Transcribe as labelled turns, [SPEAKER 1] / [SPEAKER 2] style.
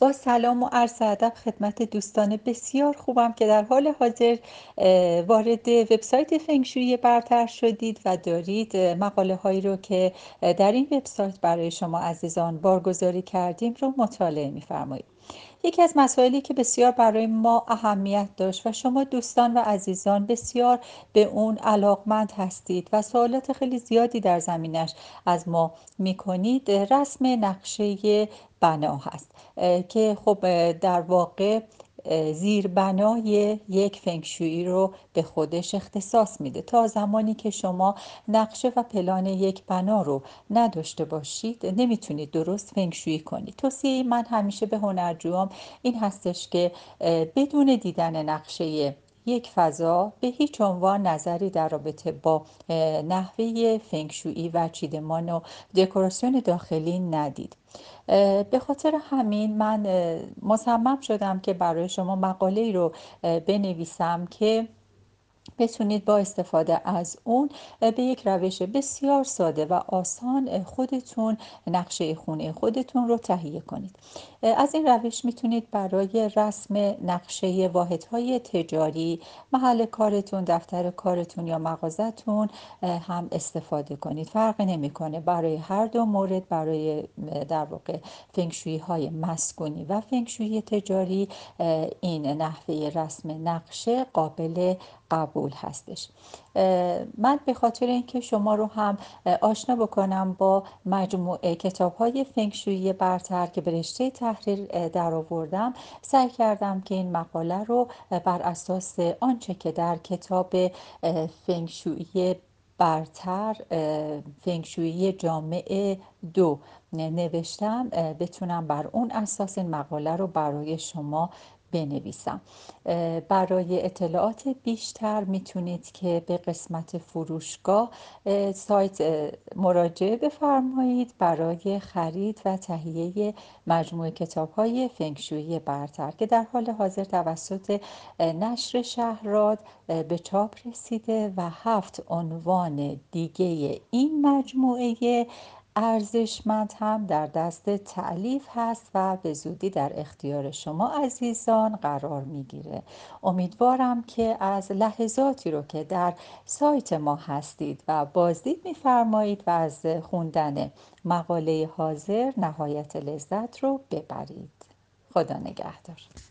[SPEAKER 1] با سلام و عرض ادب خدمت دوستان بسیار خوبم که در حال حاضر وارد وبسایت فنگشوی برتر شدید و دارید مقاله هایی رو که در این وبسایت برای شما عزیزان بارگذاری کردیم رو مطالعه می‌فرمایید. یکی از مسائلی که بسیار برای ما اهمیت داشت و شما دوستان و عزیزان بسیار به اون علاقمند هستید و سوالات خیلی زیادی در زمینش از ما می‌کنید رسم نقشه بنا هست. که خب در واقع زیربنای یک فنگشویی رو به خودش اختصاص میده. تا زمانی که شما نقشه و پلان یک بنا رو نداشته باشید نمی‌تونید درست فنگشویی کنید. توصیه من همیشه به هنرجوام این هستش که بدون دیدن نقشه یک فضا به هیچ عنوان نظری در رابطه با نحوه فنگشویی و چیدمان و دکوراسیون داخلی ندید. به خاطر همین من مصمم شدم که برای شما مقاله ای رو بنویسم که بتونید با استفاده از اون به یک روش بسیار ساده و آسان خودتون نقشه خونه خودتون رو تهیه کنید. از این روش می‌تونید برای رسم نقشه واحدهای تجاری محل کارتون دفتر کارتون یا مغازتون هم استفاده کنید. فرقی نمی‌کنه. برای هر دو مورد برای در واقع فنگشویی های مسکونی و فنگشویی تجاری این نحوه رسم نقشه قابل قبول هستش. من به خاطر اینکه شما رو هم آشنا بکنم با مجموعه کتاب های فنگشویی برتر که به رشته تحریر در آوردم سعی کردم که این مقاله رو بر اساس آنچه که در کتاب فنگشویی برتر فنگشویی جامعه دو نوشتم بتونم بر اون اساس این مقاله رو برای شما بنویسم. برای اطلاعات بیشتر می‌تونید که به قسمت فروشگاه سایت مراجعه بفرمایید. برای خرید و تهیه مجموعه کتاب های فنگشویی برتر که در حال حاضر توسط نشر شهراد به چاپ رسیده و هفت عنوان دیگه این مجموعه ارزشمند هم در دست تعلیف هست و به زودی در اختیار شما عزیزان قرار می‌گیره. امیدوارم که از لحظاتی رو که در سایت ما هستید و بازدید میفرمایید و از خوندن مقاله حاضر نهایت لذت رو ببرید. خدا نگهدار.